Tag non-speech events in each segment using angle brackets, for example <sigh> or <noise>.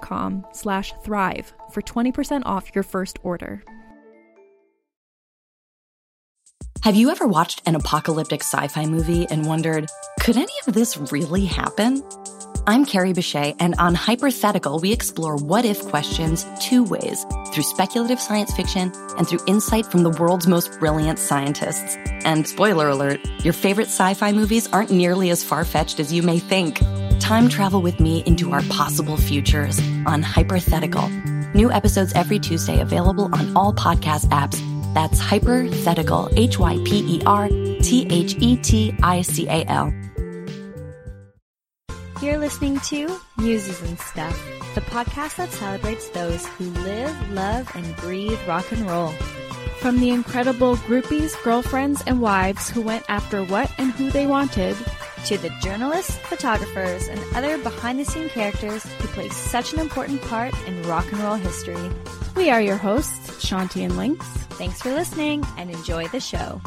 com slash thrive for 20% off your first order. Have you ever watched an apocalyptic sci-fi movie and wondered, could any of this really happen? I'm Carrie Bechet, and on Hypothetical, we explore what if questions two ways through speculative science fiction and through insight from the world's most brilliant scientists. And spoiler alert, your favorite sci fi movies aren't nearly as far fetched as you may think. Time travel with me into our possible futures on Hypothetical. New episodes every Tuesday available on all podcast apps. That's Hypothetical, H Y P E R T H E T I C A L. You're listening to Muses and Stuff, the podcast that celebrates those who live, love, and breathe rock and roll. From the incredible groupies, girlfriends, and wives who went after what and who they wanted, to the journalists, photographers, and other behind the scene characters who play such an important part in rock and roll history. We are your hosts, Shanti and Lynx. Thanks for listening and enjoy the show.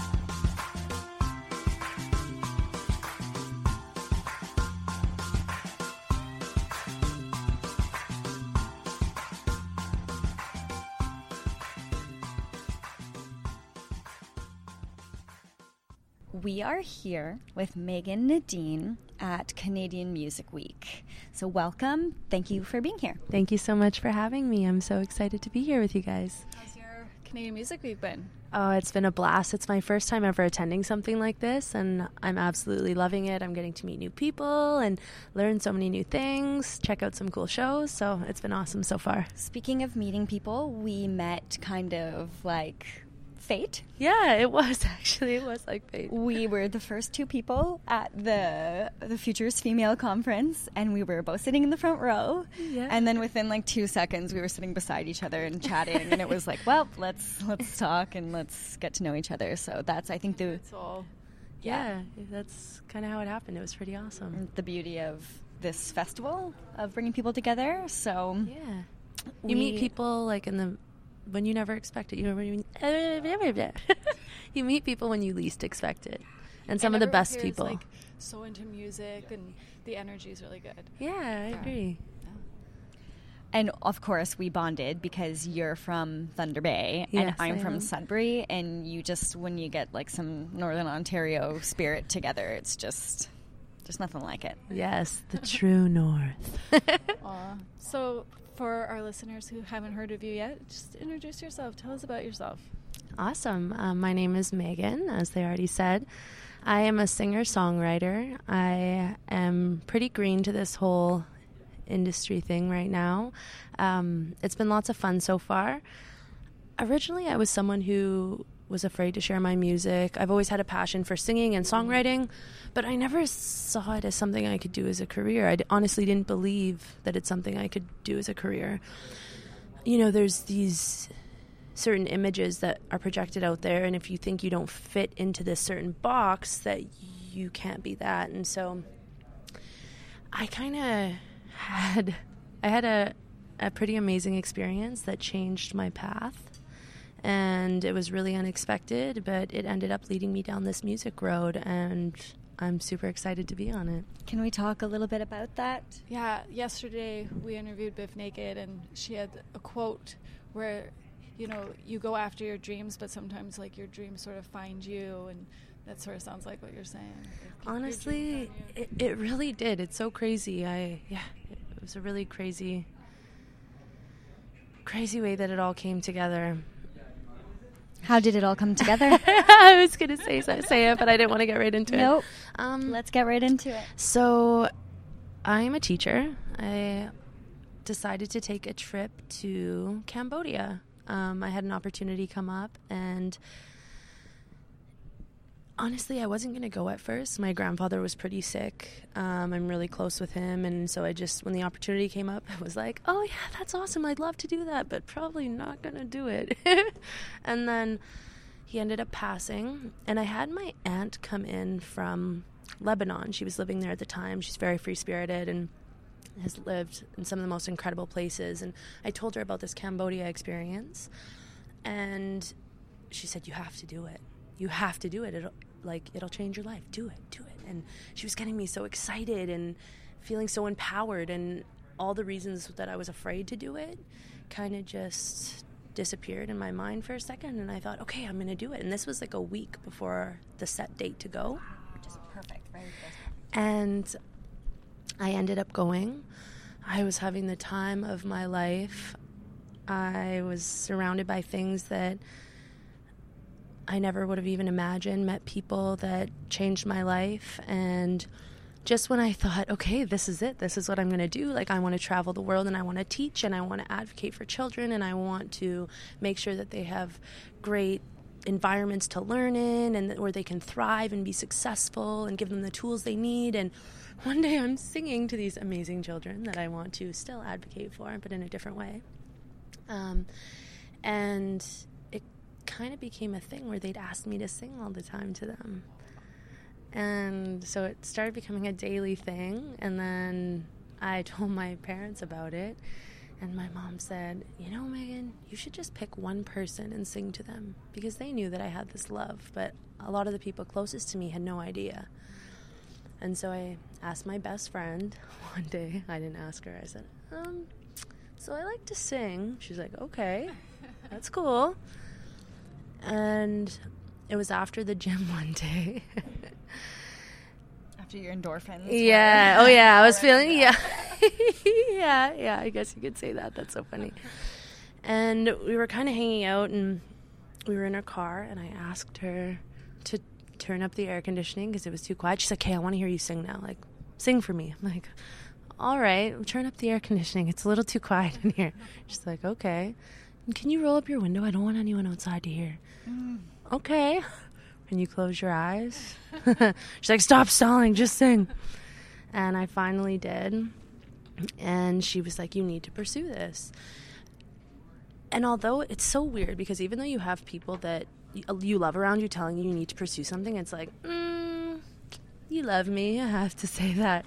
Are here with Megan Nadine at Canadian Music Week. So, welcome. Thank you for being here. Thank you so much for having me. I'm so excited to be here with you guys. How's your Canadian Music Week been? Oh, it's been a blast. It's my first time ever attending something like this, and I'm absolutely loving it. I'm getting to meet new people and learn so many new things, check out some cool shows. So, it's been awesome so far. Speaking of meeting people, we met kind of like fate. Yeah, it was <laughs> actually. It was like fate. We were the first two people at the the Futures Female Conference, and we were both sitting in the front row. Yeah. And then within like two seconds, we were sitting beside each other and chatting, and it was like, well, let's let's talk and let's get to know each other. So that's I think the That's all. Yeah, that's kind of how it happened. It was pretty awesome. the beauty of this festival of bringing people together. So Yeah. You meet people like in the when you never expect it. You know what I mean? <laughs> you meet people when you least expect it, and some And of the best here is, people. like so into music and the energy is really good. yeah, I agree. And of course, we bonded because you're from Thunder Bay and I'm I from am. Sudbury. And you just, when you get like some Northern Ontario spirit together, it's just, there's nothing like it. Yes, the true north. <laughs> So, for our listeners who haven't heard of you yet, just introduce yourself. Tell us about yourself. Awesome. Um, my name is Megan, as they already said. I am a singer songwriter. I am pretty green to this whole industry thing right now. Um, it's been lots of fun so far. Originally, I was someone who was afraid to share my music. I've always had a passion for singing and songwriting, but I never saw it as something I could do as a career. I honestly didn't believe that it's something I could do as a career. You know, there's these certain images that are projected out there and if you think you don't fit into this certain box that you can't be that and so i kind of had i had a, a pretty amazing experience that changed my path and it was really unexpected, but it ended up leading me down this music road, and I'm super excited to be on it. Can we talk a little bit about that? Yeah, yesterday we interviewed Bif Naked, and she had a quote where, you know, you go after your dreams, but sometimes like your dreams sort of find you, and that sort of sounds like what you're saying. Honestly, it, it really did. It's so crazy. I yeah, it was a really crazy, crazy way that it all came together. How did it all come together? <laughs> I was gonna say say it, but I didn't want to get right into nope. it. Um, Let's get right into it. So, I'm a teacher. I decided to take a trip to Cambodia. Um, I had an opportunity come up, and honestly, I wasn't going to go at first. My grandfather was pretty sick. Um, I'm really close with him, and so I just, when the opportunity came up, <laughs> I was like, "Oh yeah, that's awesome! I'd love to do that, but probably not going to do it." <laughs> and then he ended up passing, and I had my aunt come in from Lebanon. She was living there at the time. She's very free spirited and has lived in some of the most incredible places. And I told her about this Cambodia experience, and she said, "You have to do it. You have to do it. It'll like it'll change your life. Do it. Do it." And she was getting me so excited and feeling so empowered, and all the reasons that I was afraid to do it kind of just disappeared in my mind for a second and I thought, okay, I'm going to do it. And this was like a week before the set date to go. Which is perfect, right? And I ended up going. I was having the time of my life. I was surrounded by things that I never would have even imagined, met people that changed my life. And just when I thought, okay, this is it, this is what I'm going to do, like I want to travel the world and I want to teach and I want to advocate for children and I want to make sure that they have great environments to learn in and where they can thrive and be successful and give them the tools they need and one day I'm singing to these amazing children that I want to still advocate for, but in a different way. Um, and kind of became a thing where they'd ask me to sing all the time to them. And so it started becoming a daily thing. And then I <laughs> told my parents about it. And my mom said, You know, Megan, you should just pick one person and sing to them because they knew that I had this love. But a lot of the people closest to me had no idea. And so I asked my best friend <laughs> one day. I didn't ask her. I said, um, so I like to sing. She's like, okay, <laughs> that's cool. And it was after the gym <laughs> one day. After your endorphins. yeah. Oh, <laughs> yeah. I was feeling, yeah. <laughs> yeah. Yeah. I guess you could say that. That's so funny. And we were kind of hanging out and we were in her car and I asked her to turn up the air conditioning because it was too quiet. She's like, "Hey, I want to hear you sing now. Like, sing for me." I'm like, "All right, turn up the air conditioning. It's a little too quiet in here." She's like, "Okay." Can you roll up your window? I don't want anyone outside to hear. Mm. Okay. <laughs> Can you close your eyes? <laughs> She's like, "Stop stalling. Just sing." And I finally did. And she was like, "You need to pursue this." And although it's so weird because even though you have people that you love around you telling you you need to pursue something, it's like, mm, you love me. I have to say that.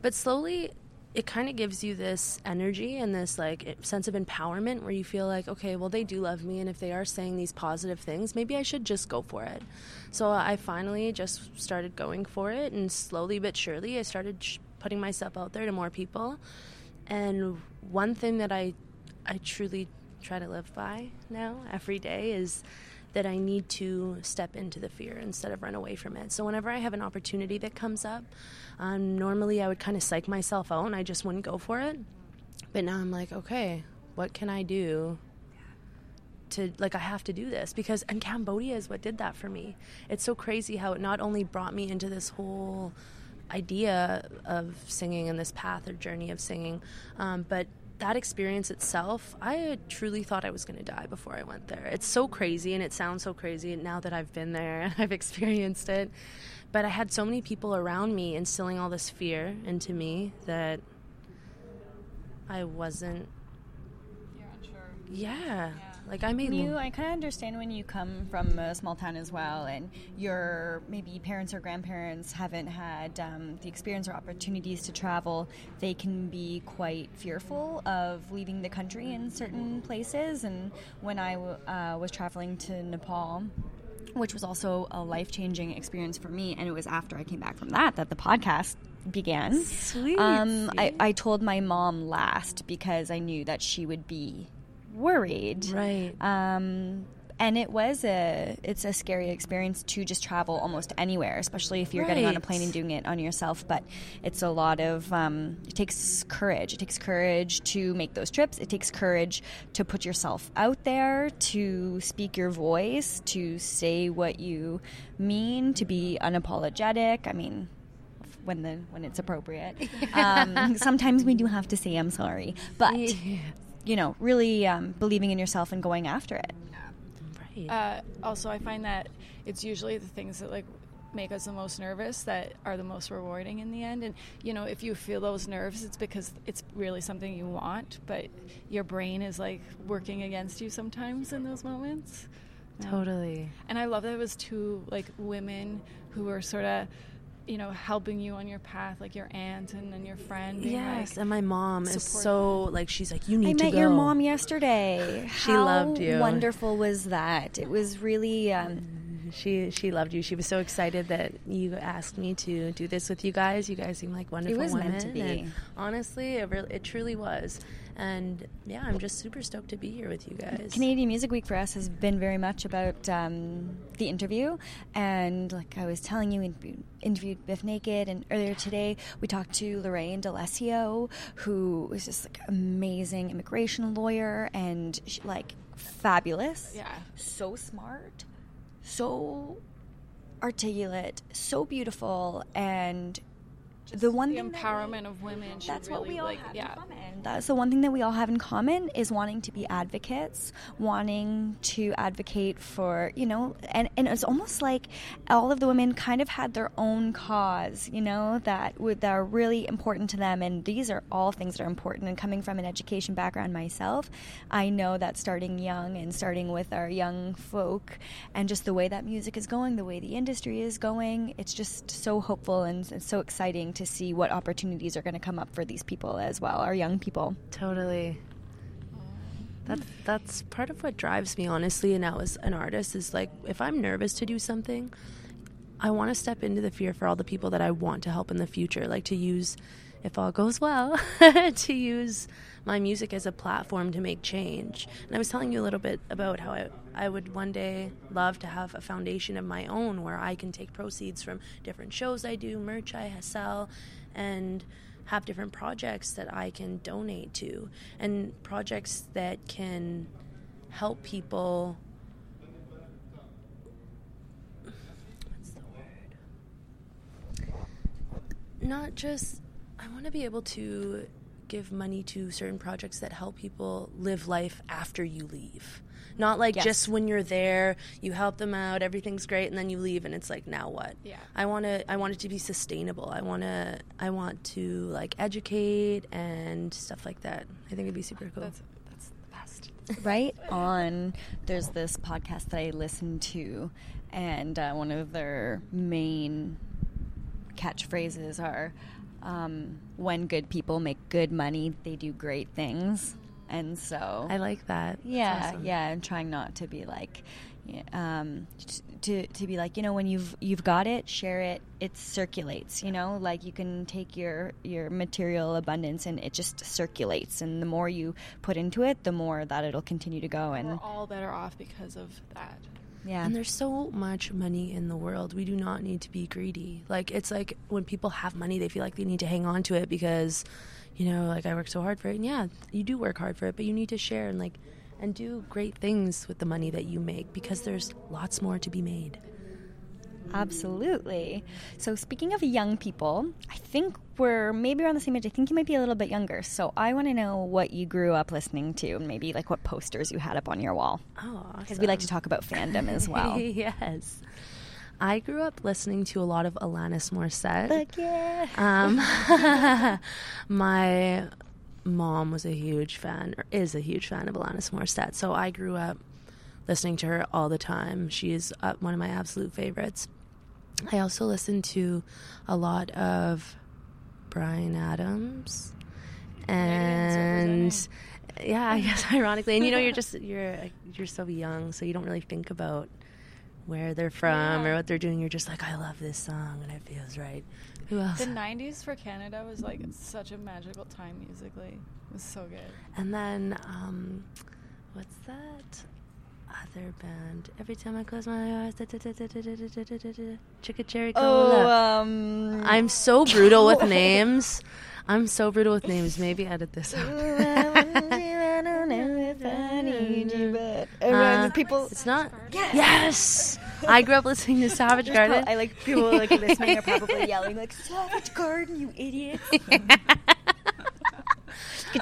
But slowly, it kind of gives you this energy and this like sense of empowerment where you feel like, okay, well, they do love me, and if they are saying these positive things, maybe I should just go for it. So I finally just started going for it, and slowly but surely, I started sh- putting myself out there to more people. And one thing that I, I truly try to live by now every day is that I need to step into the fear instead of run away from it. So whenever I have an opportunity that comes up, um, normally I would kind of psych myself out and I just wouldn't go for it. But now I'm like, okay, what can I do to like I have to do this because and Cambodia is what did that for me. It's so crazy how it not only brought me into this whole idea of singing and this path or journey of singing, um, but that experience itself, I truly thought I was going to die before I went there. It's so crazy and it sounds so crazy now that I've been there and <laughs> I've experienced it. But I had so many people around me instilling all this fear into me that I wasn't. You're unsure. Yeah. Yeah. Like I made You, I kind of understand when you come from a small town as well, and your maybe parents or grandparents haven't had um, the experience or opportunities to travel. They can be quite fearful of leaving the country in certain places. And when I uh, was traveling to Nepal, which was also a life changing experience for me, and it was after I came back from that that the podcast began. Sweet, Um, I, I told my mom last because I knew that she would be worried. Right. Um, and it was a it's a scary experience to just travel almost anywhere, especially if you're getting on a plane and doing it on yourself. But it's a lot of um, it takes courage. It takes courage to make those trips. It takes courage to put yourself out there, to speak your voice, to say what you mean, to be unapologetic. I mean, when the when it's appropriate. <laughs> Um, sometimes we do have to say I'm sorry, but you know, really um, believing in yourself and going after it. right. Uh, also, I find that it's usually the things that like make us the most nervous that are the most rewarding in the end. And you know, if you feel those nerves, it's because it's really something you want, but your brain is like working against you sometimes in those moments. totally. And I love that it was two like women who were sort of, you know, helping you on your path, like your aunt and then your friend. Being Yes, like, and my mom is support so like she's like you need to go I to met go. your mom yesterday. She How loved you. Wonderful was that? It was really. Um, She she loved you. She was so excited that you asked me to do this with you guys. You guys seem like wonderful it was women. meant to be. and honestly, it, really, it truly was. And yeah, I'm just super stoked to be here with you guys. Canadian Music Week for us has been very much about um, the interview, and like I was telling you, we interviewed Bif Naked, and earlier today we talked to Lorraine D'Alessio, who was just like amazing immigration lawyer and she, like fabulous, Yeah. so smart, so articulate, so beautiful, and the one the thing that we- empowerment of women. That's really, what we all like, have yeah. in common. That's the one thing that we all have in common is wanting to be advocates, wanting to advocate for, you know, and, and it's almost like all of the women kind of had their own cause, you know, that would that are really important to them. And these are all things that are important. And coming from an education background myself, I know that starting young and starting with our young folk and just the way that music is going, the way the industry is going, it's just so hopeful and, and so exciting to see what opportunities are going to come up for these people as well, our young people. Totally. That's that's part of what drives me, honestly. And now as an artist, is like if I'm nervous to do something, I want to step into the fear for all the people that I want to help in the future. Like to use, if all goes well, <laughs> to use my music as a platform to make change. And I was telling you a little bit about how I, I would one day love to have a foundation of my own where I can take proceeds from different shows I do, merch I sell, and have different projects that I can donate to and projects that can help people what's the word not just I want to be able to give money to certain projects that help people live life after you leave. Not like Yes. just when you're there, you help them out, everything's great, and then you leave, and it's like now what? Yeah. I want to. I want it to be sustainable. I want to. I want to like educate and stuff like that. I think it'd be super cool. That's that's the best. <laughs> right on there's this podcast that i listen to and uh, one of their main catchphrases are um, when good people make good money they do great things and so I like that. That's yeah awesome. yeah and trying not to be like um, to to be like you know when you've you've got it share it it circulates you know like you can take your your material abundance and it just circulates and the more you put into it the more that it'll continue to go And We're and all better off because of that. Yeah And there's so much money in the world. We do not need to be greedy. Like it's like when people have money, they feel like they need to hang on to it because, you know, like I work so hard for it. And yeah, you do work hard for it, but you need to share and like and do great things with the money that you make because there's lots more to be made. Absolutely. So, speaking of young people, I think we're maybe around the same age. I think you might be a little bit younger. So, I want to know what you grew up listening to and maybe like what posters you had up on your wall. Oh, Because we like to talk about fandom as <laughs> well. yes. I grew up listening to a lot of Alanis Morissette. Fuck yeah. Um, <laughs> <laughs> my mom was a huge fan, or is a huge fan of Alanis Morissette. So I grew up listening to her all the time. She's uh, one of my absolute favorites. I also listen to a lot of Bryan Adams and yeah, I guess <laughs> ironically, and you know, you're just you're you're so young, so you don't really think about where they're from Yeah. or what they're doing. You're just like, I love this song and it feels right. Who else? The '90s for Canada was like such a magical time musically. It was so good. And then, um, what's that other band? Every time I close my eyes, da, da, da, da, da, da, da, da, da, da, Chicka Cherry Oh, Cola. um, I'm so brutal with names. I'm so brutal with names. Maybe edit this out. Uh, people. It's not. Yes. I grew up listening to Savage Garden. I like people like listening are probably yelling like Savage Garden, you idiot.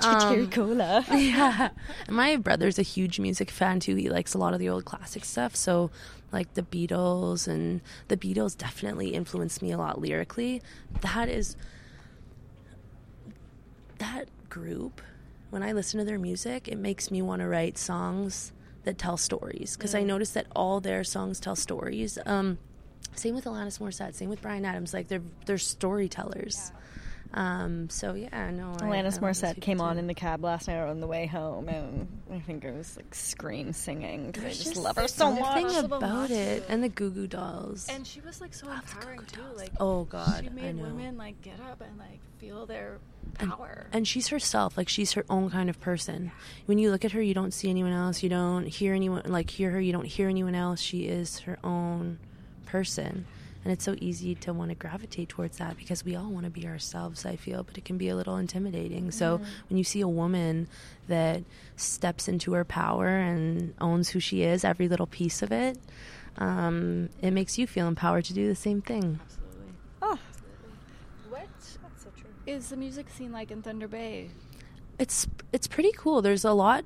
Cherry cola. <laughs> yeah. And my brother's a huge music fan too. He likes a lot of the old classic stuff. So, like the Beatles, and the Beatles definitely influenced me a lot lyrically. That is. That group, when I listen to their music, it makes me want to write songs that tell stories. Because I noticed that all their songs tell stories. Um, same with Alanis Morissette, same with Bryan Adams. Like, they're, they're storytellers. Um, so, yeah, no. I- I Alanis love Morissette people came too. on in the cab last night on the way home, and I think I was like scream singing because I just just love her so much. something Impossible about it, and the Goo Goo Dolls. And she was like so empowering too. Like oh God, she I made know. women like get up and like feel their And- power. And she's herself, like she's her own kind of person. When you look at her, you don't see anyone else. You don't hear anyone like hear her. You don't hear anyone else. She is her own person, and it's so easy to want to gravitate towards that because we all want to be ourselves. I feel, but it can be a little intimidating. So when you see a woman that steps into her power and owns who she is, every little piece of it, um, it makes you feel empowered to do the same thing. Absolutely. Oh. What is the music scene like in Thunder Bay? it's it's pretty cool. There's a lot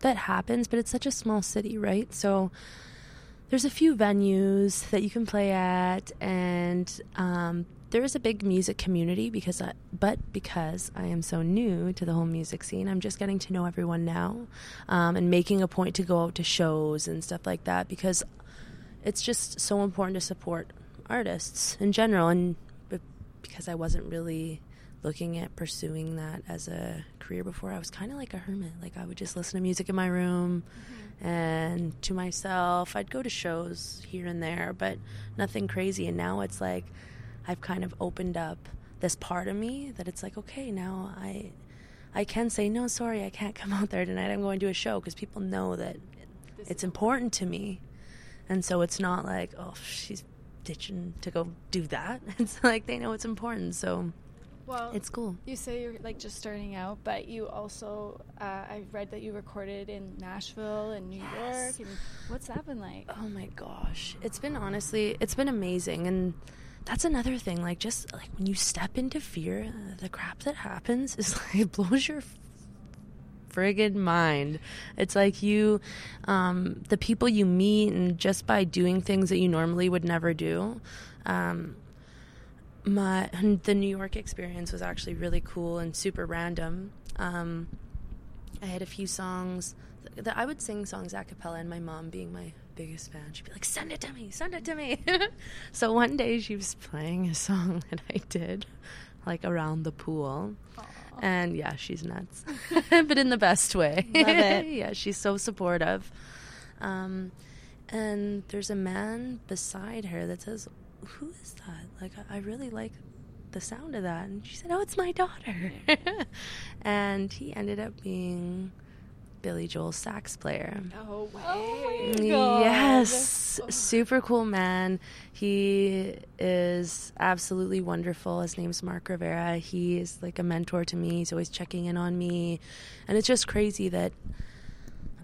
that happens, but it's such a small city, right? So there's a few venues that you can play at, and um, there is a big music community because, I, but because I am so new to the whole music scene, I'm just getting to know everyone now, um, and making a point to go out to shows and stuff like that because it's just so important to support artists in general, and because I wasn't really looking at pursuing that as a career before, I was kind of like a hermit. Like I would just listen to music in my room mm-hmm. and to myself. I'd go to shows here and there, but nothing crazy. And now it's like I've kind of opened up this part of me that it's like, okay, now I I can say no, sorry, I can't come <laughs> out there tonight. I'm going to a show because people know that it's important to me. And so it's not like, oh, she's ditching to go do that. <laughs> It's like they know it's important. So Well, it's cool. You say you're like just starting out, but you also uh, I read that you recorded in Nashville and New York. And what's that been like? Oh my gosh. It's been honestly, it's been amazing. And that's another thing. Like, just like when you step into fear, uh, the crap that happens is <laughs> like, it blows your friggin' mind. It's like you, um, the people you meet, and just by doing things that you normally would never do. Um, my <laughs> the New York experience was actually really cool and super random. Um, I had a few songs that I would sing songs a cappella, and my mom, being my biggest fan, she'd be like, "Send it to me, send it to me." <laughs> so one day she was playing a song <laughs> that I did, like around the pool, and yeah, she's nuts, but in the best way. Love it. yeah, she's so supportive. Um, and there's a man beside her that says, "Who is that?" Like, I, I really like the sound of that. And she said, "Oh, it's my daughter." <laughs> and he ended up being Billy Joel's sax player. Oh way! Yes, super cool man. He is absolutely wonderful. His name's Mark Rivera. He is like a mentor to me. He's always checking in on me, and it's just crazy that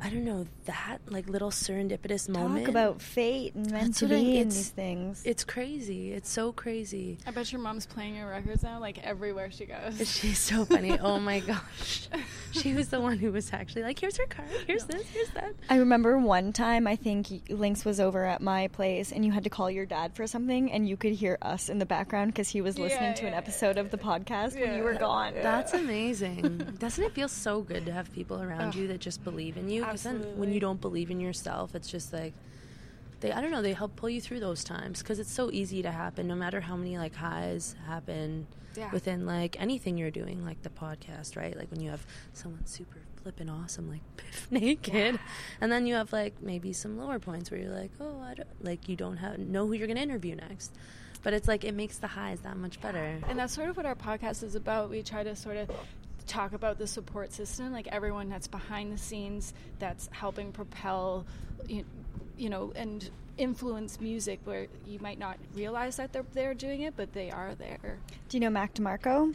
I don't know that like little serendipitous moment. Talk about fate and meant That's to what I- be in it's- these things. It's crazy. It's so crazy. I bet your mom's playing your records now, like everywhere she goes. She's so funny. <laughs> Oh my gosh. She was the one who was actually like, here's her card. Here's this. Here's that. I remember one time I think y- Lynx was over at my place and you had to call your dad for something and you could hear us in the background because he was listening Yeah, to an yeah, episode of the podcast when you were Yeah. gone. That's amazing. <laughs> Doesn't it feel so good to have people around you that just believe in you? Then when you don't believe in yourself, it's just like they I don't know, they help pull you through those times because it's so easy to happen no matter how many like highs happen Yeah. within like anything you're doing like the podcast, right? Like when you have someone super flippin' awesome like <laughs> Bif Naked and then you have like maybe some lower points where you're like, "Oh, I don't like you don't have know who you're going to interview next." But it's like it makes the highs that much better. And that's sort of what our podcast is about. We try to sort of talk about the support system, like everyone that's behind the scenes that's helping propel, you, you know, and influence music where you might not realize that they're they're doing it, but they are there. Do you know Mac DeMarco?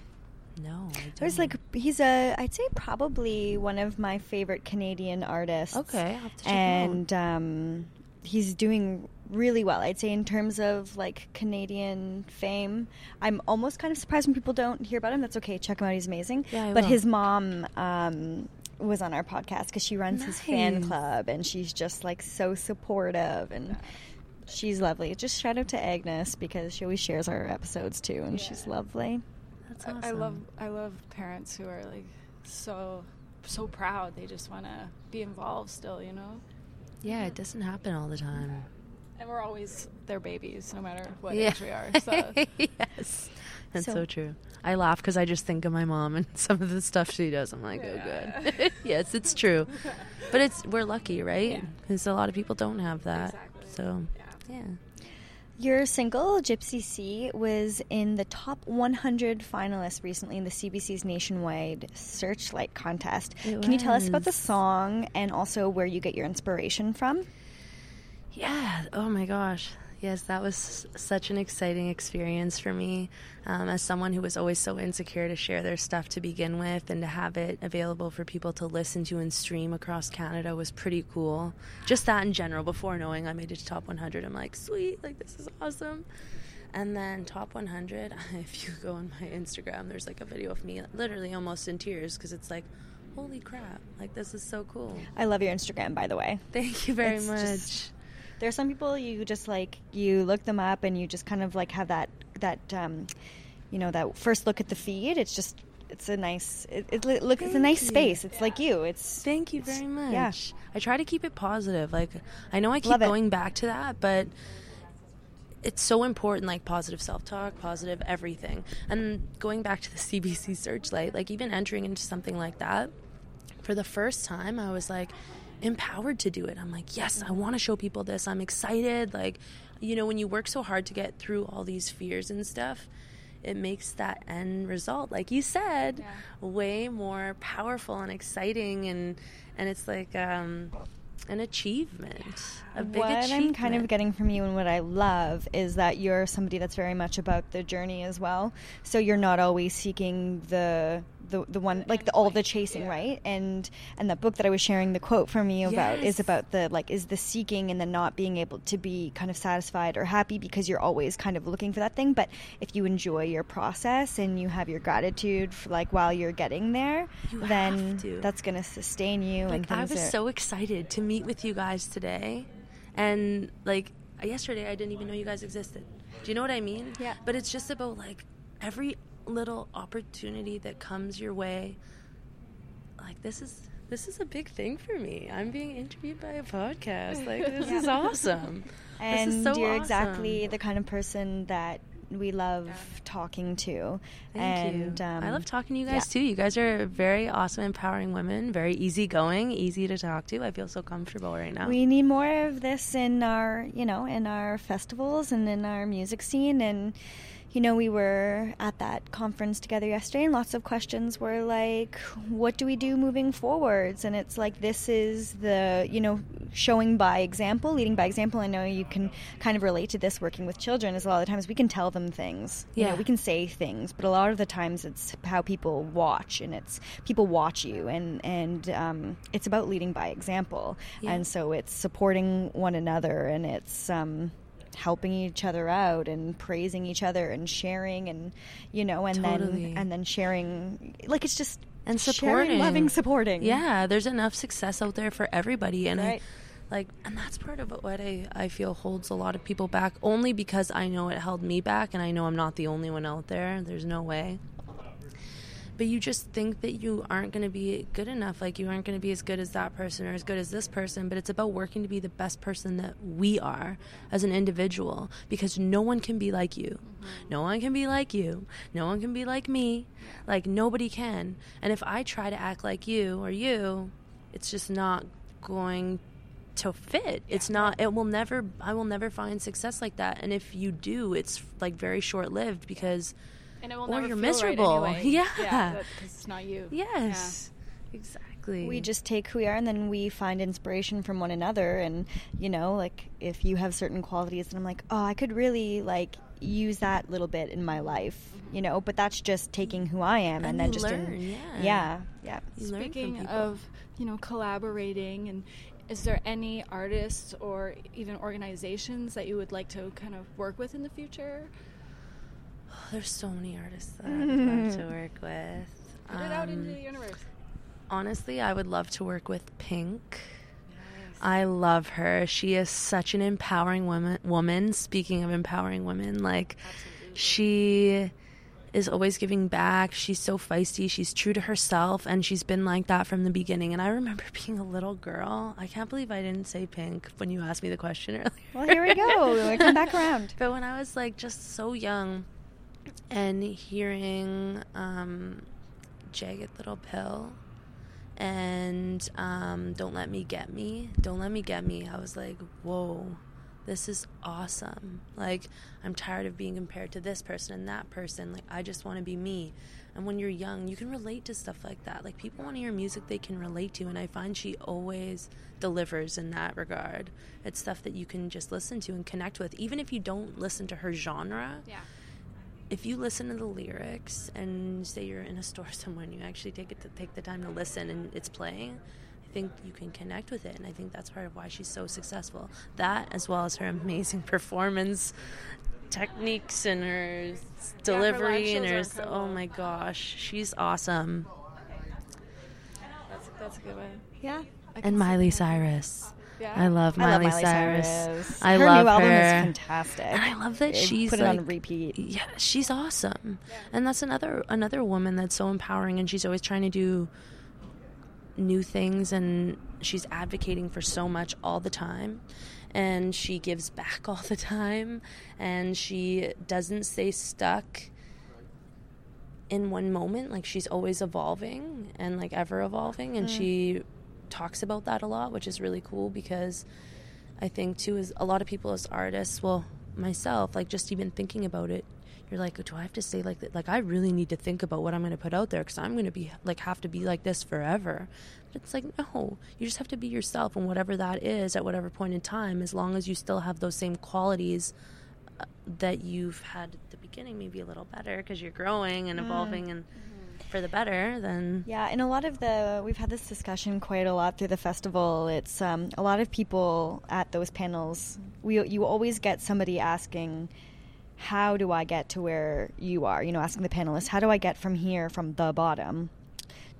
No. I There's don't. like he's a I'd say probably one of my favorite Canadian artists. Okay, I'll have to check him out. and um, he's doing really well. I'd say in terms of like Canadian fame. I'm almost kind of surprised when people don't hear about him. That's okay. Check him out. He's amazing. Yeah, I but will. his mom. Um, was on our podcast because she runs his fan club and she's just like so supportive and she's lovely. Just shout out to Agnes because she always shares our episodes too and she's lovely. That's I- awesome. I love I love parents who are like so so proud. They just want to be involved still, you know. Yeah, it doesn't happen all the time. And we're always their babies, no matter what yeah. age we are. So <laughs> yes, that's so, So- true. I laugh because I just think of my mom and <laughs> some of the stuff she does. I'm like, oh, good. <laughs> yes, it's true. But it's we're lucky, right? Yeah. Because a lot of people don't have that. Exactly. So, yeah. Your single, Gypsy Sea, was in the top 100 finalists recently in the CBC's nationwide Searchlight contest. It Can you tell us about the song and also where you get your inspiration from? Yeah. Oh my gosh. Yes, that was such an exciting experience for me. Um, as someone who was always so insecure to share their stuff to begin with and to have it available for people to listen to and stream across Canada was pretty cool. Just that in general, before knowing I made it to top 100, I'm like, sweet, like this is awesome. And then top 100, <laughs> if you go on my Instagram, there's like a video of me literally almost in tears because it's like, holy crap, like this is so cool. I love your Instagram, by the way. Thank you very It's much. just- There are some people you just like you look them up and you just kind of like have that that um, you know that first look at the feed. It's just it's a nice it, it look it's a nice you. space. It's like you. It's Thank you very much. yeah. I try to keep it positive. Like I know I keep going back to that, but it's so important like positive self-talk, positive everything. And going back to the <laughs> CBC Searchlight, like even entering into something like that, for the first time I was like empowered to do it. I'm like, "Yes, I want to show people this. I'm excited." Like, you know, when you work so hard to get through all these fears and stuff, it makes that end result like you said way more powerful and exciting and and it's like um an achievement a big what achievement I'm kind of getting from you and what I love is that you're somebody that's very much about the journey as well. So you're not always seeking the the, the one like the, all the chasing right? And and the book that I was sharing the quote from you about is about the like is the seeking and the not being able to be kind of satisfied or happy because you're always kind of looking for that thing. But if you enjoy your process and you have your gratitude for like while you're getting there You then to. that's going to sustain you and like I was are- so excited to meet with you guys today. And like yesterday I didn't even know you guys existed. Do you know what I mean? Yeah. but it's just about like every little opportunity that comes your way like this is this is a big thing for me i'm being interviewed by a podcast like <laughs> this is awesome and this is so you're awesome. exactly the kind of person that we love talking to. Thank and you. Um, I love talking to you guys yeah. too. You guys are very awesome, empowering women. Very easygoing, easy to talk to. I feel so comfortable right now. We need more of this in our, you know, in our festivals and in our music scene. And you know, we were at that conference together yesterday, and lots of questions were like, what do we do moving forwards? And it's like, this is the, you know, showing by example, leading by example. I know you can kind of relate to this working with children, as a lot of the times we can tell them things. You know, Yeah. we can say things, but a lot of the times it's how people watch, and it's people watch you, and, and um, it's about leading by example. Yeah. And so it's supporting one another, and it's, um, helping each other out and praising each other and sharing and you know and Totally. then and then sharing like it's just and sharing, supporting loving supporting. yeah there's enough success out there for everybody. And Right. I, like and that's part of what I, I feel holds a lot of people back only because i know it held me back and i know i'm not the only one out there. There's no way but you just think that you aren't going to be good enough like you aren't going to be as good as that person or as good as this person but it's about working to be the best person that we are as an individual because no one can be like you. Mm-hmm. No one can be like you. No one can be like me. Like nobody can. And if i try to act like you or you it's just not going to fit. It's not it will never i will never find success like that. And if you do it's like very short lived because And it will Or never you're feel right miserable. anyway. <laughs> Yeah. because it's not you. Yes, exactly. we just take who we are and then we find inspiration from one another and you know like if you have certain qualities and i'm like oh i could really like use that little bit in my life mm-hmm. you know but that's just taking who i am and, And then you just in, yeah. yeah yeah You learn from Speaking of, you know, collaborating and is there any artists or even organizations that you would like to kind of work with in the future? <sighs> there's so many artists that I'd love to <laughs> work with. Put it out into Um, the universe. honestly, I would love to work with Pink. I love her. She is such an empowering woman. Woman. Speaking of empowering women, like she is always giving back. She's so feisty. She's true to herself, and she's been like that from the beginning. And I remember <laughs> being a little girl. I can't believe I didn't say Pink when you asked me the question earlier. well here we go we come back around <laughs> But when I was like just so young and hearing um, Jagged Little Pill and um, Don't Let Me Get Me, Don't Let Me Get Me, I was like, whoa, this is awesome. Like, I'm tired of being compared to this person and that person. Like, I just want to be me. And when you're young, you can relate to stuff like that. Like, people want to hear music they can relate to. And I find she always delivers in that regard. It's stuff that you can just listen to and connect with, even if you don't listen to her genre Yeah. If you listen to the lyrics and say you're in a store <laughs> somewhere and you actually take it to take the time to listen and it's playing, I think you can connect with it, and I think that's part of why she's so successful. That, as well as her amazing <laughs> performance techniques and her s- Yeah, her delivery and her oh my gosh, she's awesome. That's, that's a good one. yeah And see Miley that. Cyrus. Yeah. I love I Miley, love Miley Cyrus. Cyrus. I her love new album her. is fantastic. And I love that They she's put it on repeat. Yeah, she's awesome. And that's another another woman that's so empowering and she's always trying to do new things and she's advocating for so much all the time. And she gives back all the time and she doesn't stay stuck in one moment like she's always evolving and like ever evolving and mm. she talks about that a lot which is really cool because I think too is a lot of people as artists, well, myself, like just even thinking about it, you're like, do I have to say like that? Like I really need to think about what I'm going to put out there because I'm going to be like have to be like this forever. But it's like no, you just have to be yourself and whatever that is at whatever point in time, as long as you still have those same qualities uh, that you've had at the beginning, maybe a little better because you're growing and evolving and for the better. Then Yeah, and a lot of the we've had this discussion quite a lot through the festival. It's um, a lot of people at those panels. We you always get somebody asking, "How do I get to where you are?" You know, asking the panelists, "How do I get from here, from the bottom?"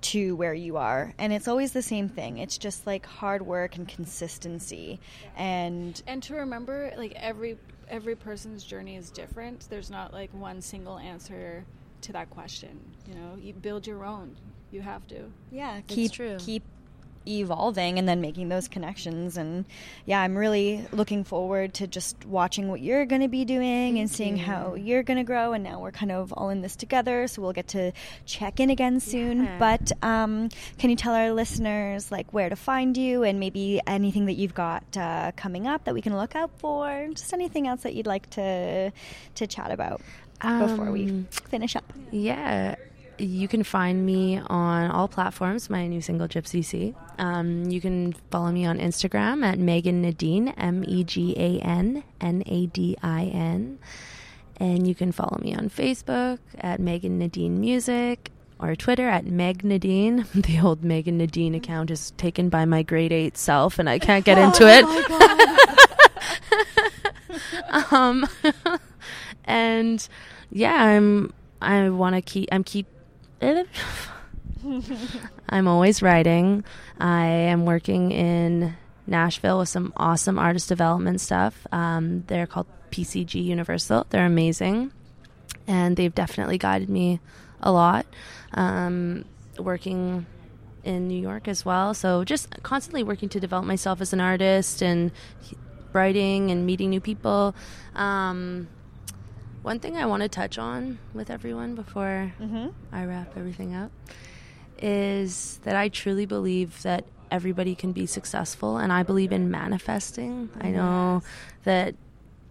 to where you are and it's always the same thing it's just like hard work and consistency and and to remember like every every person's journey is different there's not like one single answer to that question you know? You build your own. You have to. Yeah keep true. keep evolving and then making those connections. And yeah i'm really looking forward to just watching what you're going to be doing Thank and seeing you. how you're going to grow. And now we're kind of all in this together so we'll get to check in again soon. Yeah. but um, can you tell our listeners like where to find you and maybe anything that you've got uh, coming up that we can look out for? Just anything else that you'd like to to chat about um, before we um, finish up yeah you can find me on all platforms, my new single Gypsy Sea. Um, you can follow me on Instagram at Megan Nadine, M E G A N N A D I N. And you can follow me on Facebook at Megan Nadine Music or Twitter at Meg Nadine. <laughs> The old Megan Nadine account is taken by my grade eight self, and I can't get <laughs> into oh it. <laughs> um, and yeah, I'm. I want to keep. I'm keep <laughs> I'm always writing. I am working in Nashville with some awesome artist development stuff. Um, they're called PCG Universal. They're amazing, and they've definitely guided me a lot. Um, working in New York as well, so just constantly working to develop myself as an artist and writing and meeting new people. Um, one thing I want to touch on with everyone before mm-hmm. I wrap everything up is that I truly believe that everybody can be successful, and I believe in manifesting. Yes. I know that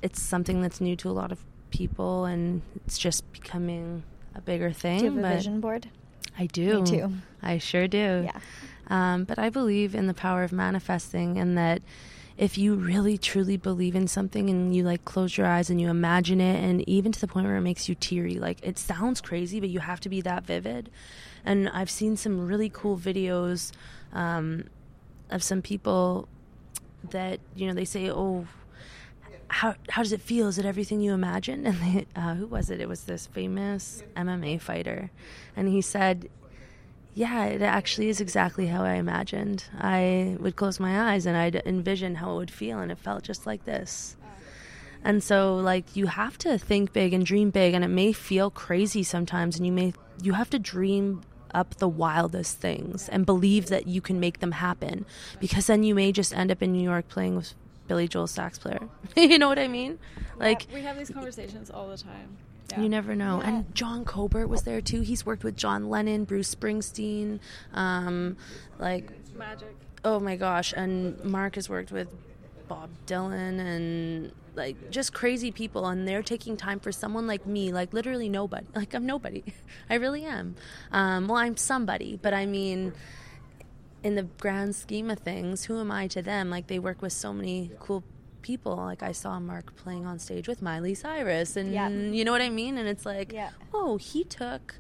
it's something that's new to a lot of people, and it's just becoming a bigger thing. Do you have a vision board? I do. Me too. I sure do. Yeah. Um, but I believe in the power of manifesting, and that if you really truly believe in something and you like close your eyes and you imagine it and even to the point where it makes you teary like it sounds crazy but you have to be that vivid and i've seen some really cool videos um, of some people that you know they say oh how how does it feel? Is it everything you imagined? <laughs> And they, uh, who was it? It was this famous MMA fighter, and he said yeah, it actually is exactly how I imagined. I would close my eyes and I'd envision how it would feel, and it felt just like this. And so, like, you have to think big and dream big, and it may feel crazy sometimes, and you may you have to dream up the wildest things and believe that you can make them happen, because then you may just end up in New York playing with Billy Joel sax player. <laughs> you know what I mean? Like we have these conversations all the time. Yeah. You never know. Yeah. And John Colbert was there too. He's worked with John Lennon, Bruce Springsteen, um, like Magic. Oh my gosh! And Mark has worked with Bob Dylan and like just crazy people and they're taking time for someone like me like literally nobody <laughs> like i'm nobody <laughs> i really am um, well i'm somebody but i mean in the grand scheme of things who am i to them like they work with so many cool people. Like I saw Mark playing on stage with Miley Cyrus, and yeah. you know what I mean. And it's like, yeah. oh, he took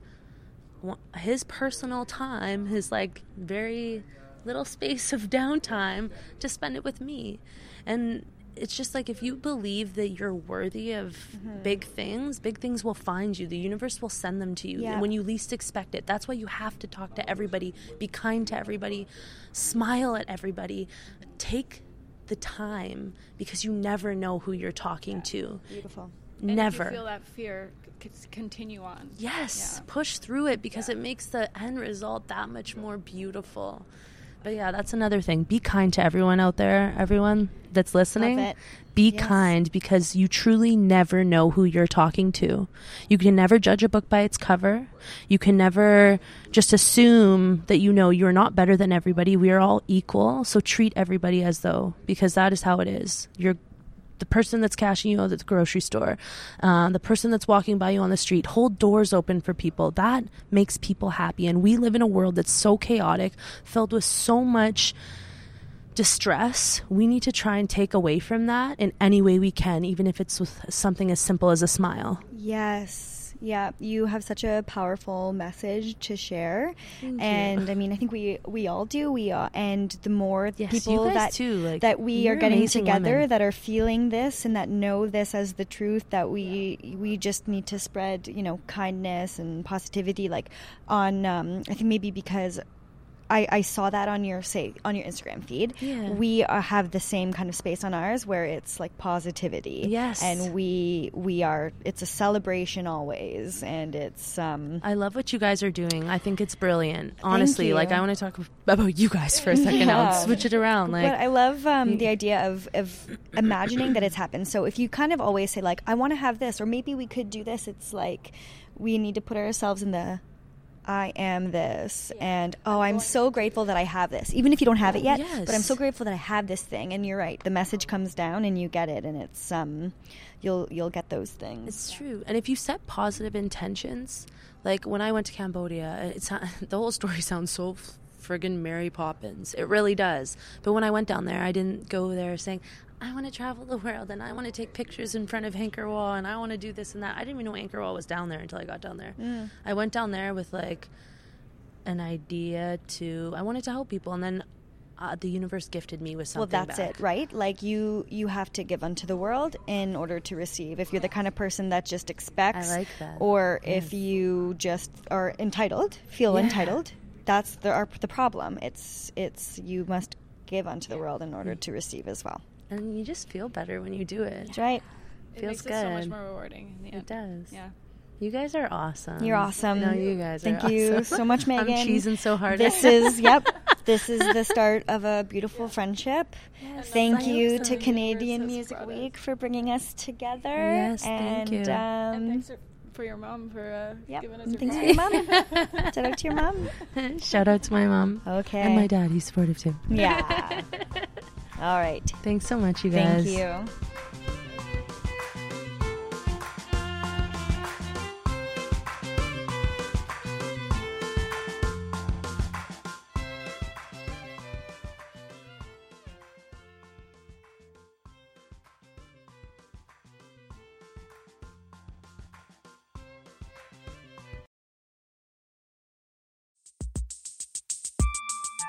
his personal time, his like very little space of downtime to spend it with me, and it's just like if you believe that you're worthy of mm-hmm. big things, big things will find you. The universe will send them to you yeah. when you least expect it. That's why you have to talk to everybody, be kind to everybody, smile at everybody, take the time because you never know who you're talking yeah. to. Beautiful. And never feel that fear continue on. Yes, yeah. push through it because yeah. it makes the end result that much more beautiful. But yeah, that's another thing. Be kind to everyone out there, everyone that's listening. Be yes. kind because you truly never know who you're talking to. You can never judge a book by its cover. You can never just assume that you know you're not better than everybody. We are all equal. So treat everybody as though, because that is how it is. You're the person that's cashing you out at the grocery store, uh, the person that's walking by you on the street. Hold doors open for people. That makes people happy. And we live in a world that's so chaotic, filled with so much distress. We need to try and take away from that in any way we can, even if it's with something as simple as a smile. Yes. Yeah, you have such a powerful message to share, Thank and you. I mean, I think we we all do. We uh, and the more yes, people that too, like, that we are getting together women. that are feeling this and that know this as the truth, that we we just need to spread, you know, kindness and positivity. Like on, um, I think maybe because I, I saw that on your say on your Instagram feed. Yeah. We uh, have the same kind of space on ours where it's like positivity. Yes. and we we are it's a celebration always, and it's um. I love what you guys are doing. I think it's brilliant. Honestly, like. I want to talk about you guys for a <laughs> second. Yeah. I'll switch it around. Like but I love um, the idea of, of imagining that it's happened. So if you kind of always say like, "I want to have this," or maybe we could do this, it's like we need to put ourselves in the I am this, and oh, I'm so grateful that I have this. Even if you don't have it yet, but I'm so grateful that I have this thing. And you're right, the message comes down, and you get it, and it's um, you'll you'll get those things. It's true. And if you set positive intentions, like when I went to Cambodia, it's <laughs> the whole story sounds so friggin' Mary Poppins. It really does. But when I went down there, I didn't go there saying, I want to travel the world and I want to take pictures in front of Angkor Wat and I want to do this and that. I didn't even know Angkor Wat was down there until I got down there. Mm. I went down there with like an idea to, I wanted to help people. And then uh, the universe gifted me with something. Well, that's back. it, right? Like you you have to give unto the world in order to receive. If you're the kind of person that just expects, I like that. or if you just are entitled, feel Yeah. entitled, that's the our, the problem. It's it's you must give unto the world in order to receive as well. And you just feel better when you do it. That's right. It Feels good. it so much more rewarding. In the It does. Yeah. You guys are awesome. You're awesome. No, you guys are awesome. Thank are you awesome. so much, <laughs> Megan. I'm cheesing so hard. This is <laughs> yep. This is the start of a beautiful friendship. Thank you hope to. Canadian Music brought. Week for bringing us together. Yes, and, thank you. Um, and thanks for, for your mom for uh, Yep. giving us and your thanks for your mom. <laughs> Shout out to your mom. Shout out to my mom. Okay. And my dad. He's supportive too. Yeah. All right. Thanks so much, you guys. Thank you.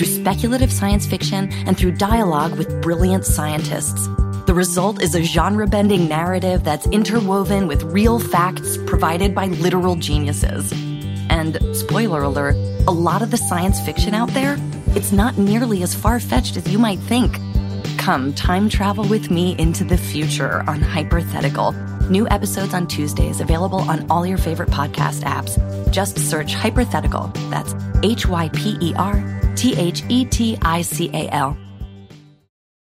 through speculative science fiction and through dialogue with brilliant scientists. The result is a genre bending narrative that's interwoven with real facts provided by literal geniuses. And spoiler alert, a lot of the science fiction out there, it's not nearly as far fetched as you might think. Come time travel with me into the future on Hypothetical. New episodes on Tuesdays available on all your favorite podcast apps. Just search Hypothetical. That's H Y P E R T H E T I C A L.